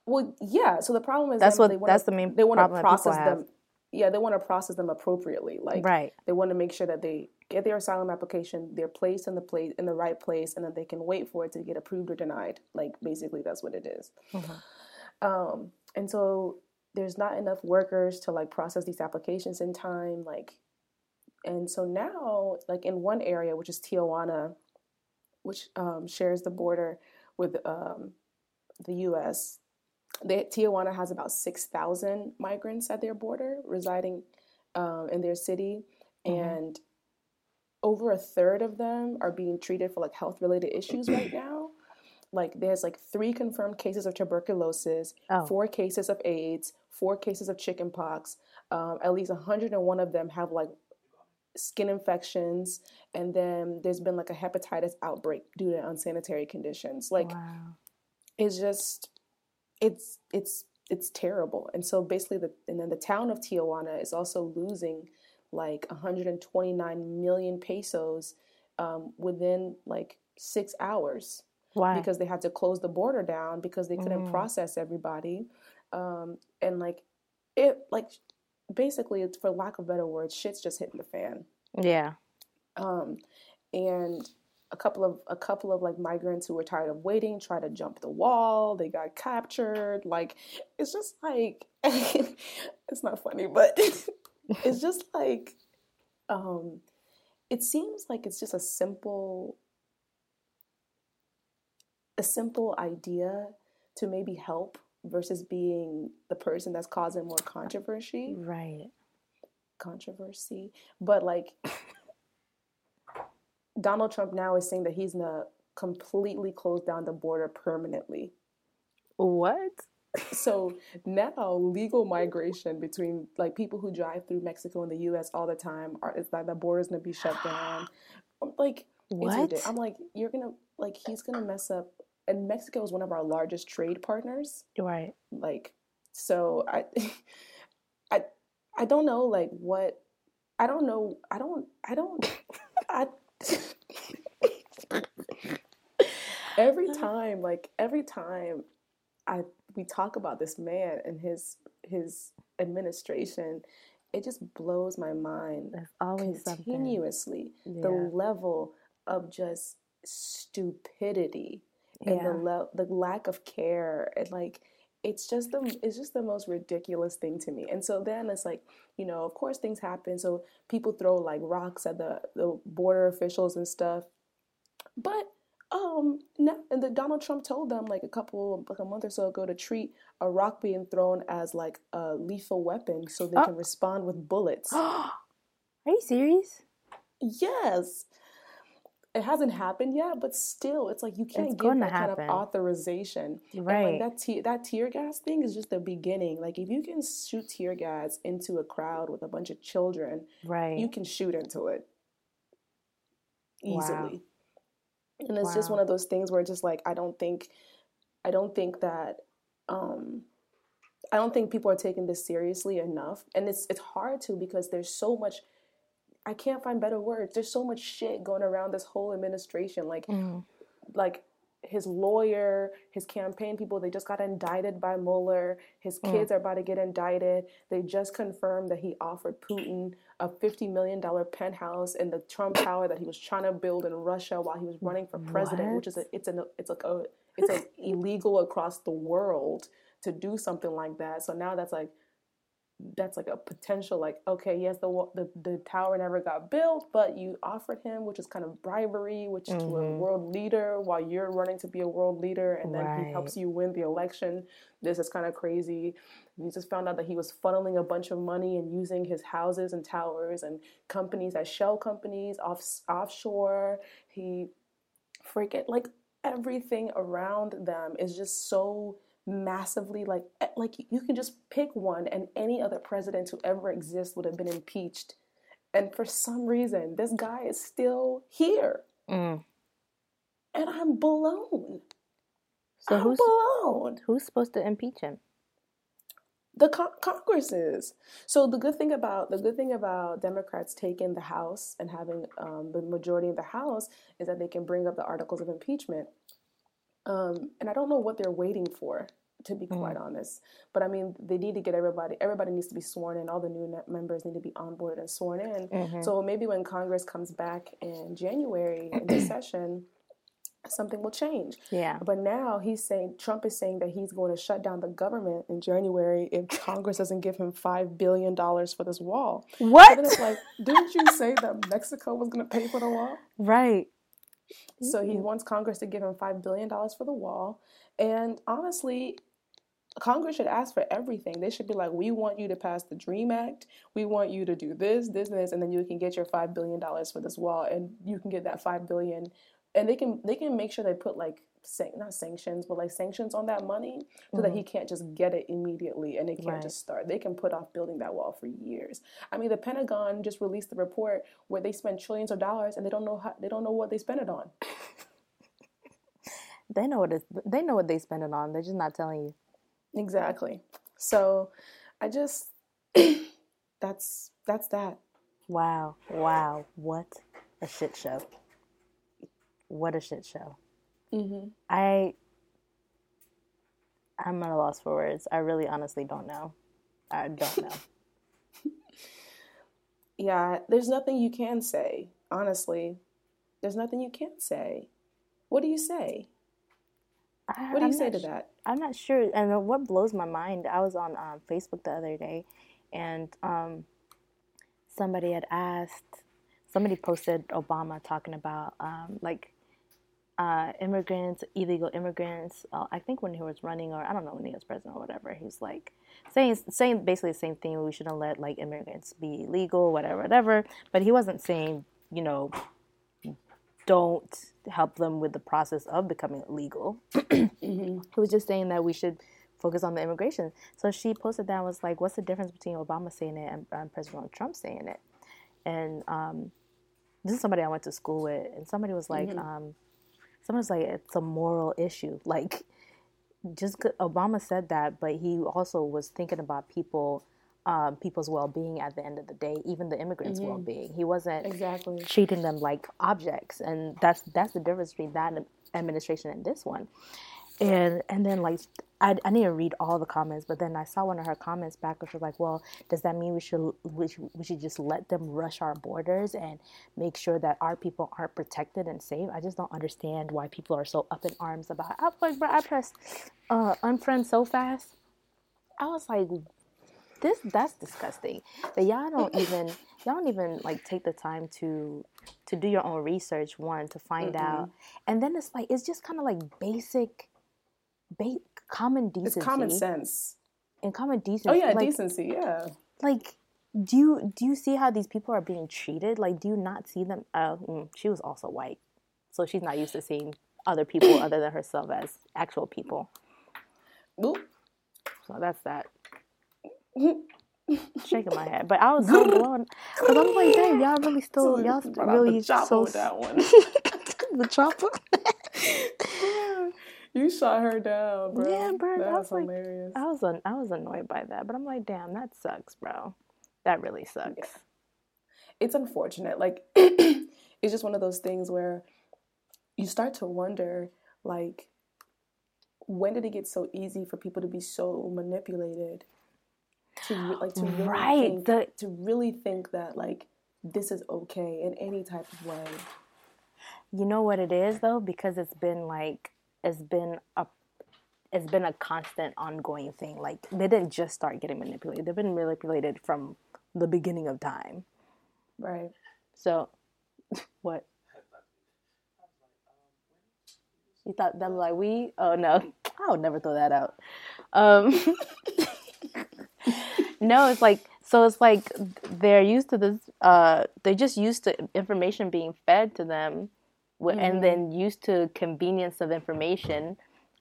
well, yeah. So the problem is That's what- they wanna, that's the main they want to problem that people process have. them. Yeah, they want to process them appropriately. Like right. they want to make sure that they get their asylum application, they're placed in the place in the right place, and then they can wait for it to get approved or denied. Like basically, that's what it is. Um, and so there's not enough workers to like process these applications in time. Like, and so now, like in one area, which is Tijuana, which um, shares the border with um, the U.S. They, Tijuana has about six thousand migrants at their border residing um, in their city, and over a third of them are being treated for like health related issues right now. Like there's like three confirmed cases of tuberculosis, Oh. four cases of AIDS, four cases of chickenpox. Um, at least 101 of them have like skin infections, and then there's been like a hepatitis outbreak due to unsanitary conditions. Like wow. it's just it's it's it's terrible and so basically the and then the town of tijuana is also losing like 129 million pesos um, within like six hours Why? because they had to close the border down because they couldn't Mm. process everybody um, and like it like basically it's for lack of better words shit's just hitting the fan yeah. um, and a couple of a couple of like migrants who were tired of waiting tried to jump the wall. They got captured. Like it's just like it's not funny, but it's just like um, it seems like it's just a simple a simple idea to maybe help versus being the person that's causing more controversy Right. controversy, but like Donald Trump now is saying that he's gonna completely close down the border permanently. What? So now legal migration between like people who drive through Mexico and the U.S. all the time are it's like the border's gonna be shut down. I'm like What? I'm like you're gonna like he's gonna mess up. And Mexico is one of our largest trade partners. Right. like so i i i don't know like what i don't know i don't i don't i every uh-huh. time like every time i we talk about this man and his his administration it just blows my mind always continuously Yeah. the level of just stupidity and the Yeah. le- the lack of care and like it's just the it's just the most ridiculous thing to me. And so then it's like, you know, of course things happen. So people throw like rocks at the the border officials and stuff. But um, no, and the Donald Trump told them like a couple, like a month or so ago, to treat a rock being thrown as like a lethal weapon, so they Oh. can respond with bullets. Are you serious? yes, it hasn't happened yet, but still, it's like you can't It's give that kind of happen. authorization. And Right. like that te- that tear gas thing is just the beginning. Like if you can shoot tear gas into a crowd with a bunch of children, Right. you can shoot into it Wow. And it's just one of those things where just like I don't think I don't think that um I don't think people are taking this seriously enough. And it's it's hard to because there's so much I can't find better words. There's so much shit going around this whole administration. Like Mhm. like his lawyer, his campaign people, they just got indicted by Mueller. His mm. kids are about to get indicted. They just confirmed that he offered Putin a $50 million penthouse in the Trump Tower that he was trying to build in Russia while he was running for president, which is a, it's an it's like a it's a illegal across the world to do something like that. So now that's like that's like a potential like okay yes the the the tower never got built but you offered him which is kind of bribery which to a Mhm. world leader while you're running to be a world leader and then he helps you win the election. This is kind of crazy. We just found out that he was funneling a bunch of money and using his houses and towers and companies as shell companies off offshore. He freaking like everything around them is just so massively like eh, like you can just pick one and any other president who ever exists would have been impeached and for some reason this guy is still here Mm. and i'm blown So i'm who's blown who's supposed to impeach him? the con- Congress is. So the good thing about the good thing about Democrats taking the House and having um, the majority of the House is that they can bring up the articles of impeachment. Um, and I don't know what they're waiting for, to be quite honest. But I mean, they need to get everybody. Everybody needs to be sworn in. All the new net members need to be onboarded and sworn in. So maybe when Congress comes back in January in the session, something will change. Yeah. But now he's saying Trump is saying that he's going to shut down the government in January if Congress doesn't give him five billion dollars for this wall. So then What? it's like, didn't you say that Mexico was going to pay for the wall? Right. So he mm-hmm. wants Congress to give him five billion dollars for the wall. And honestly, Congress should ask for everything. They should be like, we want you to pass the Dream Act. We want you to do this, this, and this, and then you can get your five billion dollars for this wall, and you can get that $5 billion. And they can they can make sure they put like san- not sanctions, but like sanctions on that money, so that he mm-hmm. can't just get it immediately, and they can't Right. just start. They can put off building that wall for years. I mean, the Pentagon just released the report where they spend trillions of dollars, and they don't know how they don't know what they spend it on. They know what they know what they spend it on. They're just not telling you. Exactly. So I just that's that's that. Wow. Wow. What a shit show. What a shit show. Mm-hmm. I I'm at a loss for words. I really honestly don't know. I don't know. Yeah, there's nothing you can say. Honestly, there's nothing you can say. What do you say? I- What do you I'm say to that? I'm not sure. And what blows my mind, I was on um, Facebook the other day, and um, somebody had asked, somebody posted Obama talking about um, like uh, immigrants, illegal immigrants. Uh, I think when he was running, or I don't know when he was president or whatever, he was like saying saying basically the same thing. We shouldn't let like immigrants be legal, whatever, whatever. But he wasn't saying, you know, don't help them with the process of becoming legal. He was just saying that we should focus on the immigration. So she posted that and was like, "What's the difference between Obama saying it and, and President Trump saying it?" And um, this is somebody I went to school with, and somebody was like, um, "Someone was like, it's a moral issue. Like, just Obama said that, but he also was thinking about people." Um, people's well-being at the end of the day, even the immigrants' well-being. He wasn't Exactly. treating them like objects and that's that's the difference between that administration and this one and and then like I, I didn't read all the comments, but then I saw one of her comments back, which was like, "Well, does that mean we should we should, we should just let them rush our borders and make sure that our people aren't protected and safe?" I just don't understand why people are so up in arms about. It. I was like, bro, I pressed uh, unfriend so fast. I was like, this that's disgusting. That y'all don't even y'all don't even like take the time to to do your own research one to find Mm-mm. out, and then it's like it's just kind of like basic, ba- common decency. It's common sense. and common decency. Oh yeah, like, decency. Yeah. like do you do you see how these people are being treated? Like, do you not see them? Uh, mm, she was also white, so she's not used to seeing other people other than herself as actual people. Oop. So that's that. Shaking my head, but I was so blown because I'm like, dang, y'all really still, y'all really so with that one. the chopper. You shot her down, bro. Yeah, bro, That I was was like- hilarious. I was un- I was annoyed by that, but I'm like, damn, that sucks, bro. That really sucks. it's unfortunate. Like it's just one of those things where you start to wonder, like, when did it get so easy for people to be so manipulated? To like to really Right, think, the- to really think that like this is okay in any type of way. You know what it is though, because it's been like it's been a it's been a constant ongoing thing. Like they didn't just start getting manipulated; they've been manipulated from the beginning of time. Right. So, what? You thought that was like we? Oh no, I would never throw that out. Um, no, it's like so. It's like they're used to this. Uh, they're just used to information being fed to them, wi- and then used to convenience of information.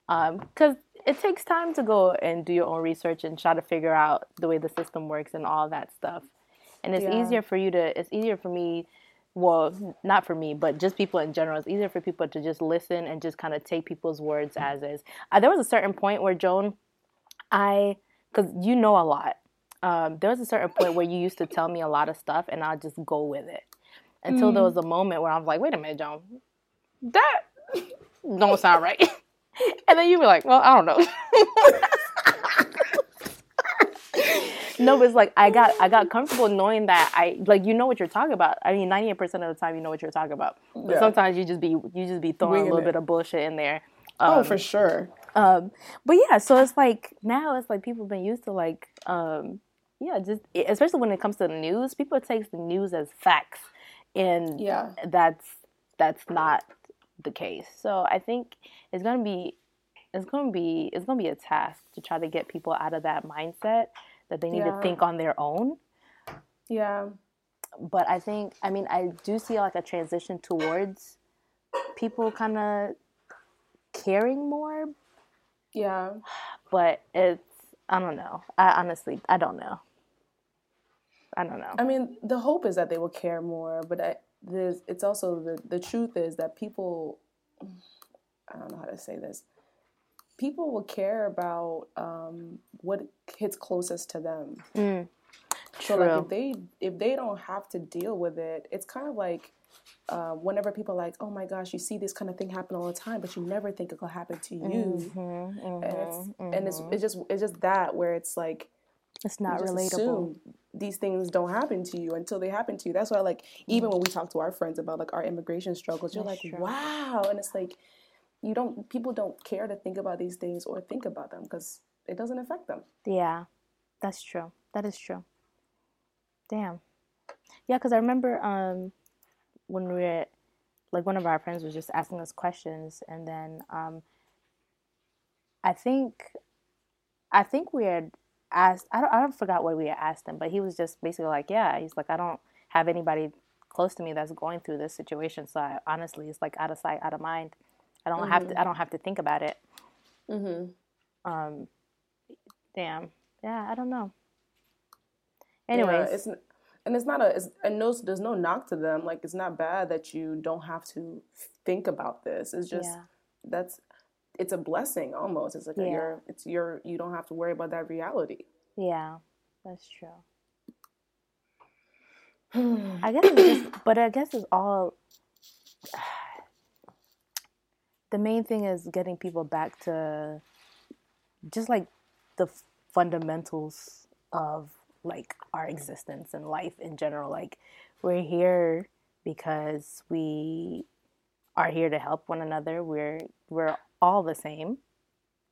Because it takes time to go and do your own research and try to figure out the way the system works and all that stuff. And it's Yeah. easier for you to. It's easier for me well, not for me, but just people in general. It's easier for people to just listen and just kind of take people's words as is. Uh, there was a certain point where Joan, I, because you know a lot. Um, there was a certain point where you used to tell me a lot of stuff, and I'll just go with it until there was a moment where I was like, "Wait a minute, Joan, that don't sound right." and then you'd be like, "Well, I don't know." no, but it's like I got I got comfortable knowing that I like you know what you're talking about. I mean, ninety eight percent of the time you know what you're talking about. But Yeah. sometimes you just be you just be throwing Winging a little it. bit of bullshit in there. oh, Um, for sure. um, but yeah, so it's like now it's like people have been used to like um, yeah, just especially when it comes to the news, people take the news as facts, and Yeah. that's that's not the case. So I think it's gonna be it's gonna be it's gonna be a task to try to get people out of that mindset that they need Yeah. to think on their own. Yeah. But I think I mean I do see like a transition towards people kind of caring more, Yeah. but it's I don't know. I honestly I don't know. I don't know. I mean, the hope is that they will care more, but I, there's, it's also the the truth is that people, I don't know how to say this. People will care about um, what hits closest to them. Mm, So like if they if they don't have to deal with it, it's kind of like uh, whenever people are like, oh my gosh, you see this kind of thing happen all the time, but you never think it will happen to you. Mhm, And it's mhm, and it's mhm. it's just it's just that where it's like it's not relatable. assume these things don't happen to you until they happen to you. That's why, like, even when we talk to our friends about like our immigration struggles, you're That's like, true. wow, and it's like you don't people don't care to think about these things or think about them because it doesn't affect them. Yeah, that's true. That is true. Damn. Yeah, because I remember um, when we were, like, one of our friends was just asking us questions, and then um, I think, I think we had asked. I don't. I don't forgot what we asked him, but he was just basically like, "Yeah." He's like, "I don't have anybody close to me that's going through this situation, so I, honestly, it's like out of sight, out of mind. I don't have to. I don't have to think about it." Mm-hmm. Um, damn. Yeah, I don't know. Anyways, Anyways, it's and it's not a it's, and no, there's no knock to them. Like it's not bad that you don't have to think about this. It's just Yeah. that's it's a blessing almost. It's like Yeah. you're it's your you don't have to worry about that reality. yeah, that's true. I guess it's just, but I guess it's all. the main thing is getting people back to just like the fundamentals of like our existence and life in general. Like we're here because we are here to help one another. We're we're all the same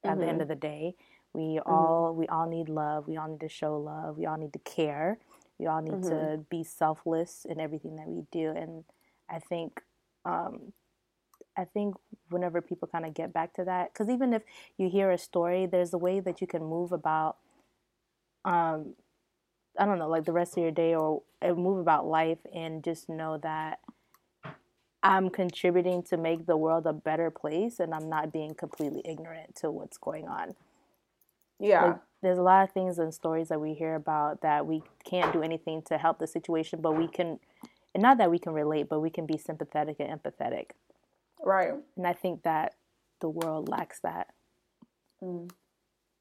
at mm-hmm. the end mm-hmm. of the day. We mm-hmm. all we all need love. We all need to show love. We all need to care. We all need mm-hmm. to be selfless in everything that we do. And I think um, I think whenever people kind of get back to that, because even if you hear a story, there's a way that you can move about. Um, I don't know, like the rest of your day, or move about life, and just know that I'm contributing to make the world a better place, and I'm not being completely ignorant to what's going on. Yeah. Like, there's a lot of things and stories that we hear about that we can't do anything to help the situation, but we can, and not that we can relate, but we can be sympathetic and empathetic. Right. And I think that the world lacks that. Mm.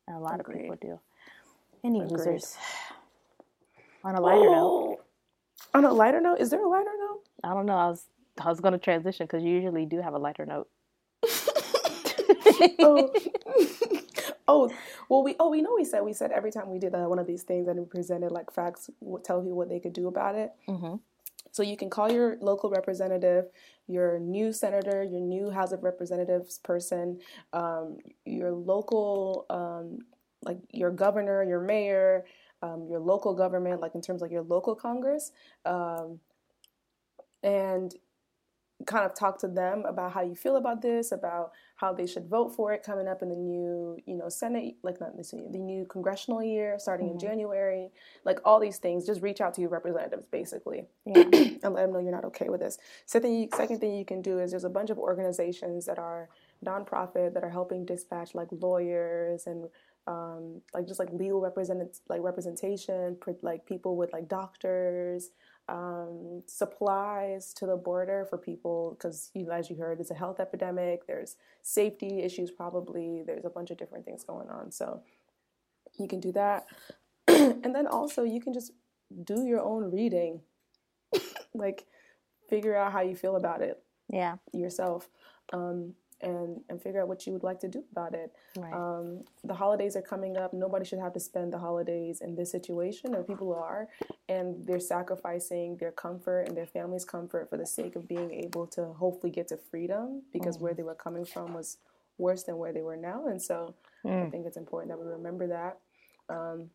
And a lot Agreed. of people do. Any Agreed. losers? On a lighter oh. note. On a lighter note, is there a lighter note? I don't know. I was I was going to transition because you usually do have a lighter note. oh. oh, well, we oh we know we said we said every time we did uh, one of these things and we presented like facts, tell you what they could do about it. Mm-hmm. So you can call your local representative, your new senator, your new House of Representatives person, um, your local, um, like your governor, your mayor, um, your local government, like in terms of your local Congress, um, and kind of talk to them about how you feel about this, about how they should vote for it coming up in the new, you know, Senate, like not this the new congressional year starting mm-hmm. in January, like all these things. Just reach out to your representatives basically, yeah. and let them know you're not okay with this. Second thing, you, second thing you can do is there's a bunch of organizations that are nonprofit that are helping dispatch like lawyers and um, like just like legal represent like representation, like people with like doctors, um, supplies to the border for people because, as you heard, it's a health epidemic. There's safety issues, probably. There's a bunch of different things going on. So you can do that. and then also, you can just do your own reading, like figure out how you feel about it. Yeah. Yourself. Um, and and figure out what you would like to do about it. Right. Um, the holidays are coming up. Nobody should have to spend the holidays in this situation, or people are, and they're sacrificing their comfort and their family's comfort for the sake of being able to hopefully get to freedom because mm. where they were coming from was worse than where they were now. And so mm. I think it's important that we remember that um,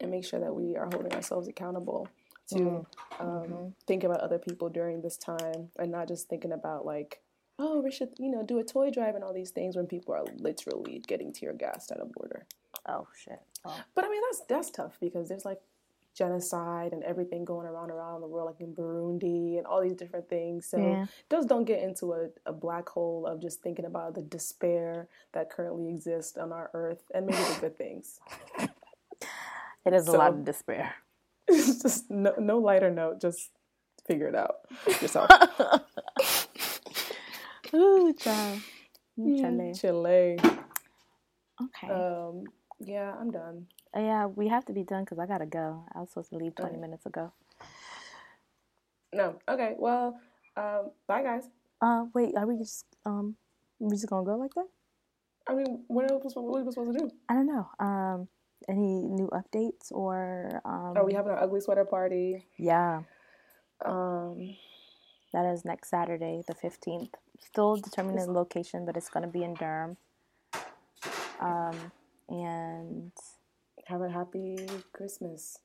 and make sure that we are holding ourselves accountable to mm. um, mm-hmm. think about other people during this time and not just thinking about like oh, we should, you know, do a toy drive and all these things when people are literally getting tear gassed at a border. Oh shit. Oh. But I mean, that's that's tough because there's like genocide and everything going around around the world, like in Burundi and all these different things. So yeah. just don't get into a, a black hole of just thinking about the despair that currently exists on our earth and maybe the good things. It is so, a lot of despair. just no, no lighter note. Just figure it out yourself. Ooh, child. Chile. Chile. Okay. Um, yeah, I'm done. Uh, yeah, we have to be done because I gotta go. I was supposed to leave 20 okay. minutes ago. No. Okay. Well, um, bye, guys. Uh, wait. Are we just um, we just gonna go like that? I mean, what are we supposed, what are we supposed to do? I don't know. Um, any new updates or um? Are we having an ugly sweater party? Yeah. Um. That is next Saturday, the 15th. Still determining the location, but it's going to be in Durham. Um, and have a happy Christmas.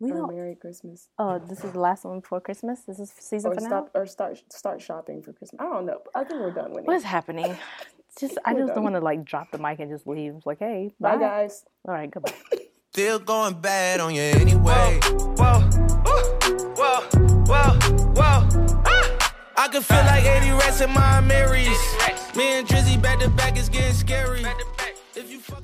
We or don't, Merry Christmas. Oh, this is the last one before Christmas. This is season or finale. Stop, or start start shopping for Christmas. I don't know. I think we're done with What is happening? just I just done. don't want to like drop the mic and just leave. Like, hey, bye, bye guys. All right, goodbye. Still going bad on you anyway. Whoa, whoa, I can feel like 80 rats in my Marys. Me and Drizzy back to back is getting scary. If you fucking